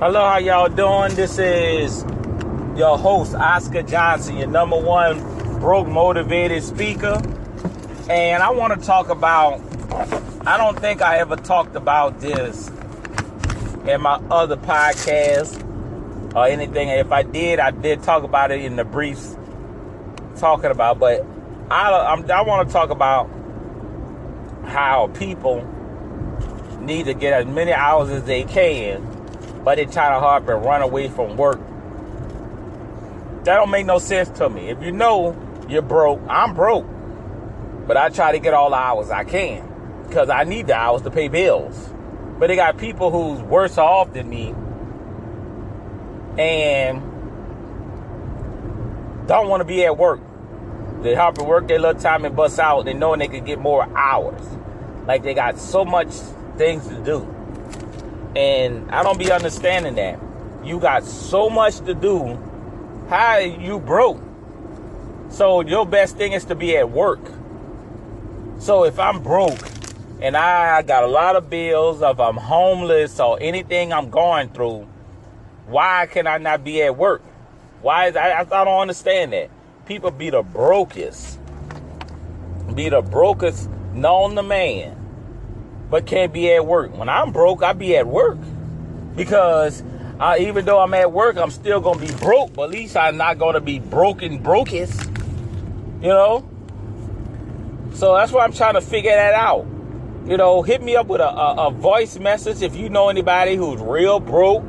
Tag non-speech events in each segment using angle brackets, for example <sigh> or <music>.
Hello, how y'all doing? This is your host, Oscar Johnson, your number one broke motivated speaker. And I want to talk about, I don't think I ever talked about this in my other podcast or anything. If I did, I did talk about it in the briefs talking about, but I, I'm, I want to talk about how people need to get as many hours as they can, but they try to hard and run away from work. That don't make no sense to me. If you know you're broke, I'm broke, but I try to get all the hours I can because I need the hours to pay bills. But they got people who's worse off than me and don't want to be at work. They hop and work their little time and bust out and knowing they could get more hours. Like they got so much things to do. And I don't be understanding that. You got so much to do. How you broke? So your best thing is to be at work. So if I'm broke and I got a lot of bills, if I'm homeless or anything I'm going through, why can I not be at work? Why is I, I don't understand that. People be the brokest, be the brokest known to man, but can't be at work. When I'm broke, I be at work because I, even though I'm at work, I'm still gonna be broke. But at least I'm not gonna be broken, brokest. You know. So that's why I'm trying to figure that out. You know, hit me up with a, a, a voice message if you know anybody who's real broke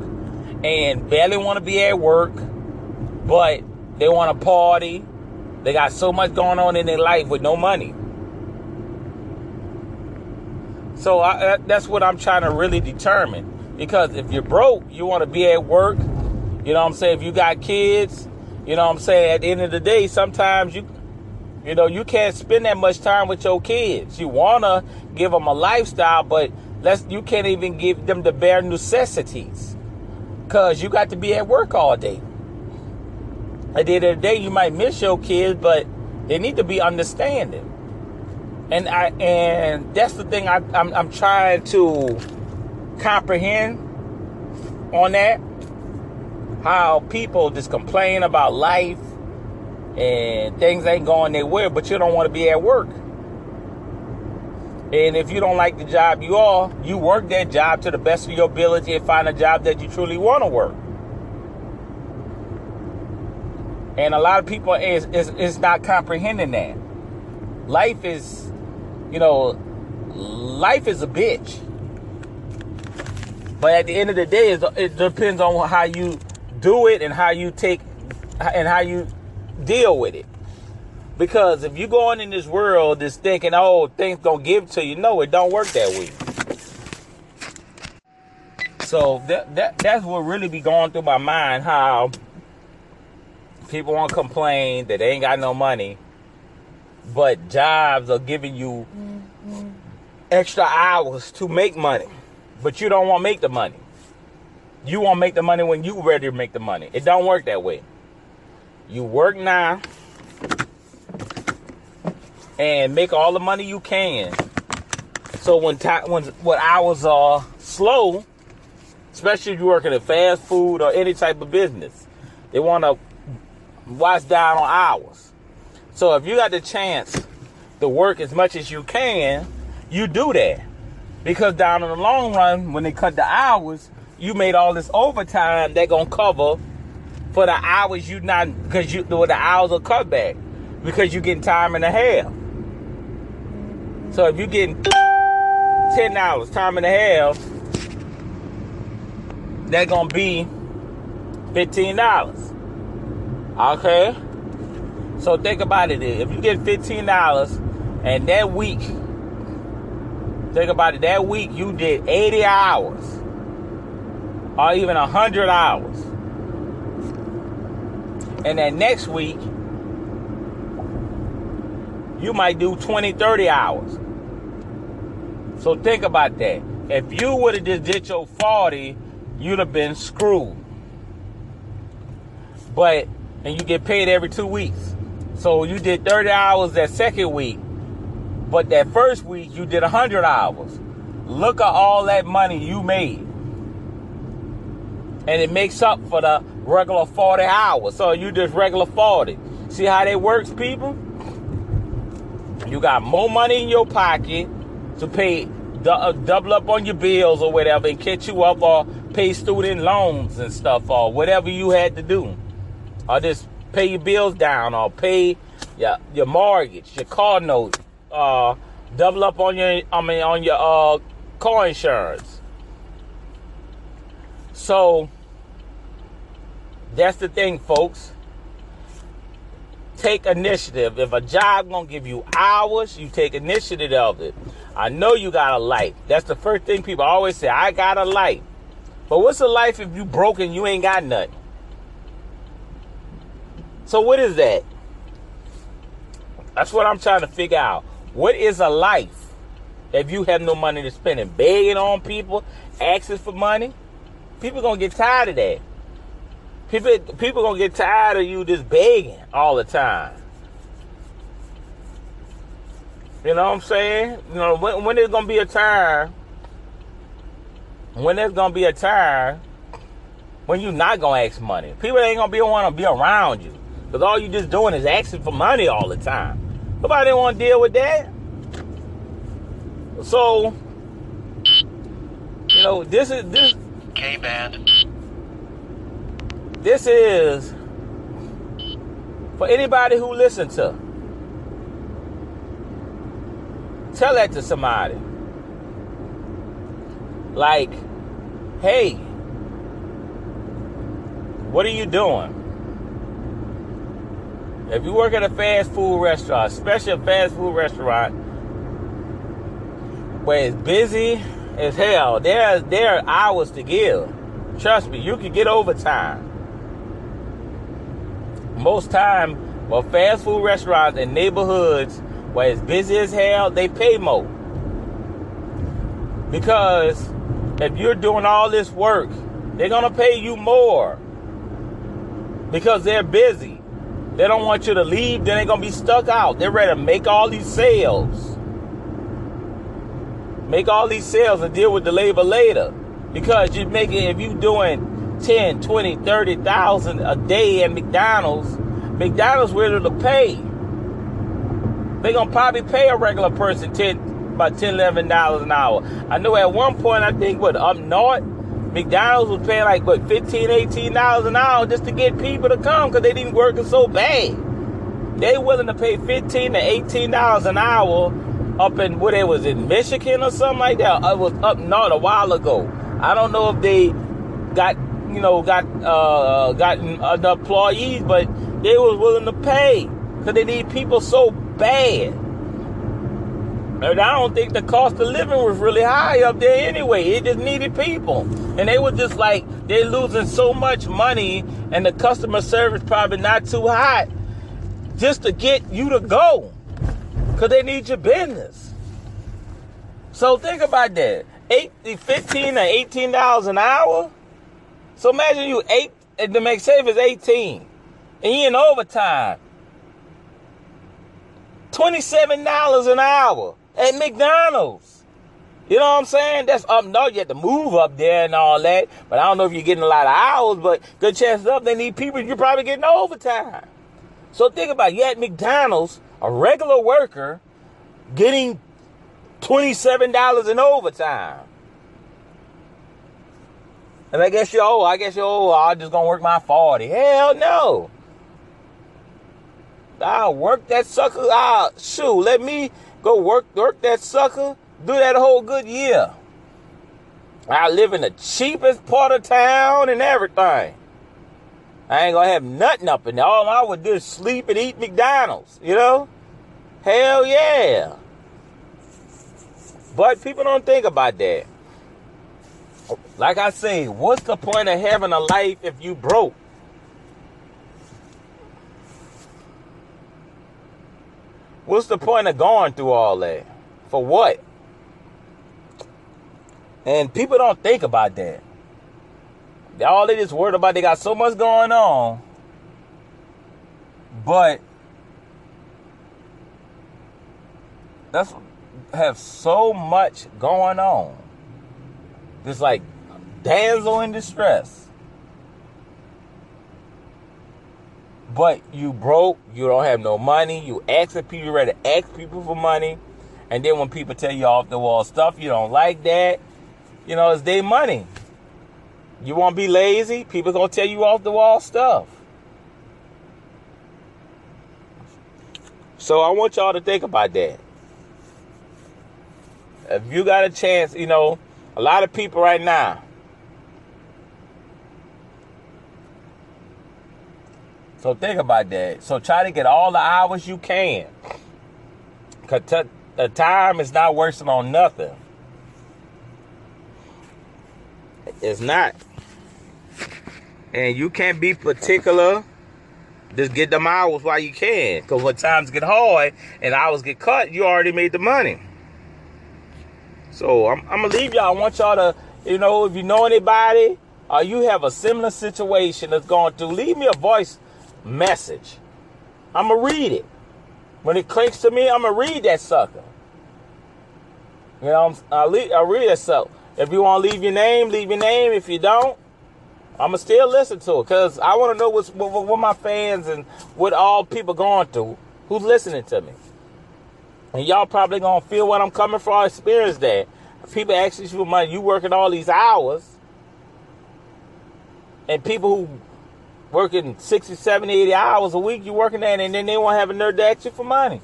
and barely want to be at work, but they want to party. They got so much going on in their life with no money. So I, that's what I'm trying to really determine. Because if you're broke, you want to be at work. You know what I'm saying? If you got kids, you know what I'm saying? At the end of the day, sometimes you, you know, you can't spend that much time with your kids. You want to give them a lifestyle, but let's, you can't even give them the bare necessities. Because you got to be at work all day. At the end of the day, you might miss your kids, but they need to be understanding. And I and that's the thing I, I'm, I'm trying to comprehend on that. How people just complain about life and things ain't going their way, but you don't want to be at work. And if you don't like the job you are, you work that job to the best of your ability and find a job that you truly want to work. And a lot of people is, is, is not comprehending that. Life is, you know, life is a bitch. But at the end of the day, it depends on how you do it and how you take and how you deal with it. Because if you go on in this world just thinking, oh, things gonna give to you, no, it don't work that way. So that, that that's what really be going through my mind, how people want to complain that they ain't got no money, but jobs are giving you extra hours to make money, but you don't want to make the money. You want to make the money when you ready to make the money. It don't work that way. You work now and make all the money you can. So when time when what hours are slow, especially if you're working at fast food or any type of business, they want to watch down on hours. So if you got the chance to work as much as you can, you do that. Because down in the long run, when they cut the hours, you made all this overtime they're gonna cover for the hours you not because you the hours are cut back because you getting time and a half. So if you getting <coughs> ten hours, time and a half, that gonna be fifteen dollars. Okay? So think about it. If you get $15 and that week, think about it, that week you did 80 hours or even 100 hours. And then next week, you might do 20, 30 hours. So think about that. If you would have just did your 40, you'd have been screwed. But and you get paid every two weeks. So you did 30 hours that second week, but that first week you did 100 hours. Look at all that money you made. And it makes up for the regular 40 hours. So you just regular 40. See how that works, people? You got more money in your pocket to pay uh, double up on your bills or whatever and catch you up or pay student loans and stuff or whatever you had to do. Or just pay your bills down or pay your, your mortgage, your car note, uh, double up on your I mean on your uh, car insurance. So that's the thing, folks. Take initiative. If a job gonna give you hours, you take initiative of it. I know you got a life. That's the first thing people always say. I got a life. But what's a life if you broken? You ain't got nothing. So what is that? That's what I'm trying to figure out. What is a life if you have no money to spend and begging on people, asking for money? People gonna get tired of that. People people gonna get tired of you just begging all the time. You know what I'm saying? You know when, when there's gonna be a time when there's gonna be a time when you're not gonna ask money. People ain't gonna be want to be around you because all you just doing is asking for money all the time. Nobody want to deal with that. So, you know, this is this K band. This is for anybody who listen to. Tell that to somebody. Like, hey, what are you doing? If you work at a fast food restaurant, especially a fast food restaurant where it's busy as hell, there, there are hours to give. Trust me, you can get overtime. Most time, well, fast food restaurants in neighborhoods where it's busy as hell, they pay more. Because if you're doing all this work, they're gonna pay you more because they're busy. They don't want you to leave. Then they're gonna be stuck out. They're ready to make all these sales. Make all these sales and deal with the labor later. Because you're making if you're doing 10, 20, 30,000 a day at McDonald's, McDonald's willing to pay. They're gonna probably pay a regular person 10 about 10, 11 dollars an hour. I know at one point I think what up north McDonald's was paying like what 15, 18 dollars an hour just to get people to come because they didn't working so bad. They willing to pay 15 to 18 dollars an hour up in what it was in Michigan or something like that. It was up north a while ago. I don't know if they got you know got uh gotten employees, but they was willing to pay because they need people so bad. I don't think the cost of living was really high up there anyway. It just needed people. And they were just like, they're losing so much money and the customer service probably not too hot just to get you to go. Because they need your business. So think about that. Eight, 15 or 18 dollars an hour. So imagine you eight, to make safe is 18. And you in overtime. $27 an hour at McDonald's. You know what I'm saying? That's up north. You have to move up there and all that. But I don't know if you're getting a lot of hours, but good chances up they need people. You're probably getting overtime. So think about it. You at McDonald's, a regular worker, getting $27 in overtime. And I guess you oh, I guess you oh, I'm just gonna work my 40. Hell no. I'll work that sucker. Ah, shoot, let me Go work, work that sucker. Do that whole good year. I live in the cheapest part of town and everything. I ain't gonna have nothing up in there. All I would do is sleep and eat McDonald's, you know? Hell yeah. But people don't think about that. Like I say, what's the point of having a life if you broke? What's the point of going through all that? For what? And people don't think about that. All they just worried about they got so much going on. But that's have so much going on. Just like damsel in distress. But you broke, you don't have no money, you asking people, you ready to ask people for money, and then when people tell you off the wall stuff, you don't like that. You know, it's their money. You want to be lazy? People gonna tell you off the wall stuff. So I want y'all to think about that. If you got a chance, you know, a lot of people right now. So think about that. So try to get all the hours you can. Cause t- the time is not wasting on nothing. It's not. And you can't be particular. Just get them hours while you can. Because when times get hard and hours get cut, you already made the money. So I'm, I'm to leave y'all. I want y'all to, you know, if you know anybody or you have a similar situation that's going through, leave me a voice message. I'm going to read it. When it clicks to me, I'm going to read that sucker. You know, I read that sucker. If you want to leave your name, leave your name. If you don't, I'ma still listen to it because I want to know what's what, what, my fans and what all people going through who's listening to me. And y'all probably gonna feel what I'm coming from, experience that. People asking you for money, you working all these hours, and people who working 60, 70, 80 hours a week, you're working that, and then they won't have a nerve to ask you for money.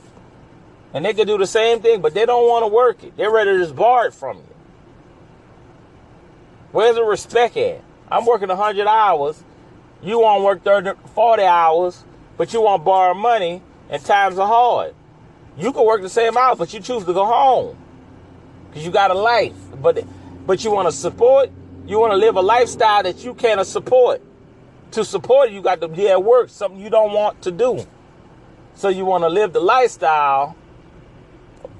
And they can do the same thing, but they don't want to work it. They're ready to just borrow it from you. Where's the respect at? I'm working 100 hours. You want to work 30, 40 hours, but you want to borrow money and times are hard. You can work the same hours, but you choose to go home because you got a life. But but you want to support. You want to live a lifestyle that you cannot support. To support, you got to be at work, something you don't want to do. So you want to live the lifestyle,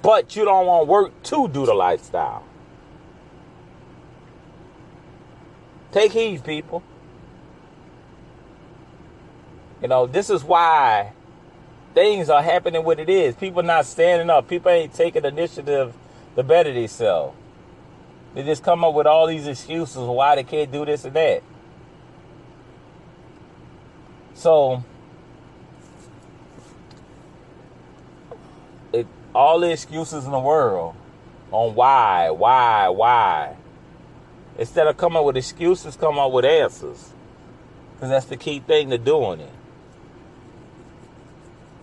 but you don't want work to do the lifestyle. Take heed, people. You know, this is why things are happening what it is. People not standing up. People ain't taking initiative to better themselves. They just come up with all these excuses why they can't do this and that. So, it, all the excuses in the world on why, why, why. Instead of coming up with excuses, come up with answers. Because that's the key thing to doing it.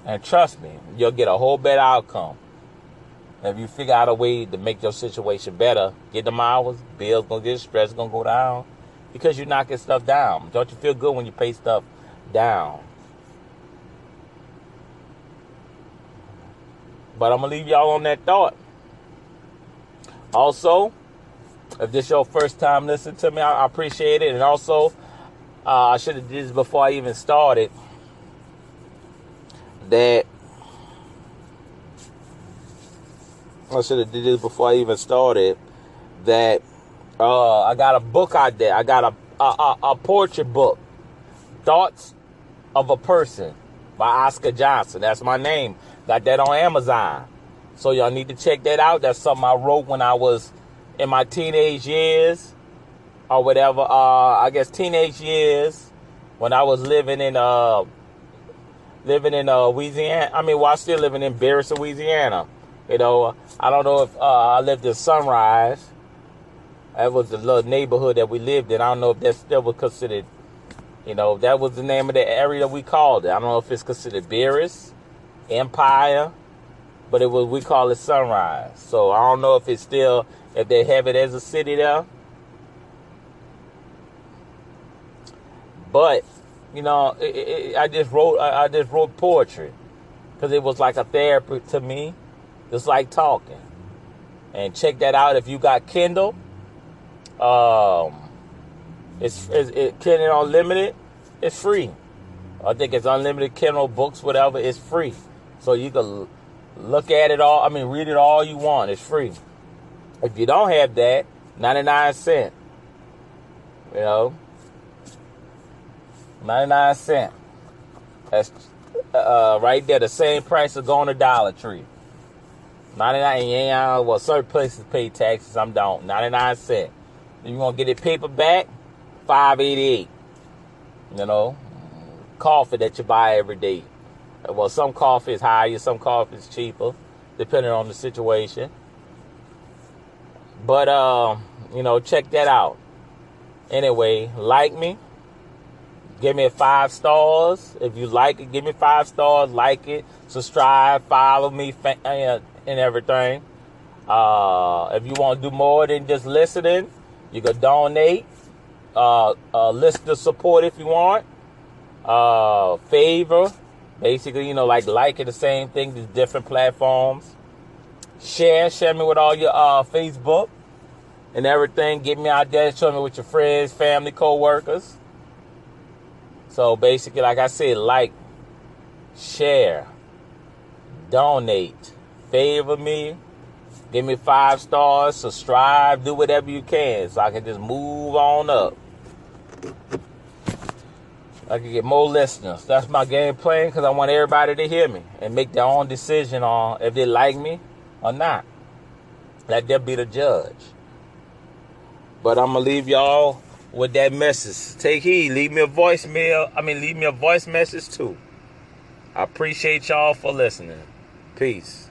And trust me, you'll get a whole better outcome. If you figure out a way to make your situation better, get them hours, bills gonna get stress gonna go down. Because you're knocking stuff down. Don't you feel good when you pay stuff down? But I'm gonna leave y'all on that thought. Also, if this your first time listening to me, I, appreciate it. And also, uh, I should have did this before I even started. That I should have did this before I even started. That uh, I got a book out there. I got a, a, a portrait book, Thoughts of a Person by Oscar Johnson. That's my name. Got that on Amazon. So y'all need to check that out. That's something I wrote when I was in my teenage years or whatever. Uh, I guess teenage years when I was living in uh living in uh Louisiana. I mean, while still living in Buras, Louisiana. You know, I don't know if uh, I lived in Sunrise. That was the little neighborhood that we lived in. I don't know if that still was considered. You know, that was the name of the area we called it. I don't know if it's considered Buras, Empire, but it was we call it Sunrise. So I don't know if it's still if they have it as a city there. But you know, it, it, I just wrote I, I just wrote poetry because it was like a therapy to me, It's like talking. And check that out if you got Kindle. Um, it's, it's it, Kindle Unlimited. It's free. I think it's unlimited Kindle books, whatever. It's free, so you can look at it all. I mean, read it all you want. It's free. If you don't have that, 99 cent. You know, 99 cent. That's uh, right there, the same price of going to Dollar Tree. 99 yeah, well certain places pay taxes, I'm don't. 99 cent. You gonna get it paperback, 588. You know. coffee that you buy every day. Well, some coffee is higher, some coffee is cheaper, depending on the situation. But uh, you know, check that out. Anyway, like me. Give me five stars. If you like it, give me five stars. Like it. Subscribe. Follow me and everything. Uh, if you want to do more than just listening, you can donate. Uh, uh, support if you want. Uh, favor. Basically, you know, like liking the same thing, just different platforms. Share, share me with all your uh, Facebook and everything. Get me out there, show me with your friends, family, co-workers. So basically, like I said, like, share, donate, favor me, give me five stars, subscribe, do whatever you can so I can just move on up. I can get more listeners. That's my game plan because I want everybody to hear me and make their own decision on if they like me or not. Let them be the judge. But I'm gonna leave y'all with that message. Take heed. Leave me a voicemail. I mean, leave me a voice message too. I appreciate y'all for listening. Peace.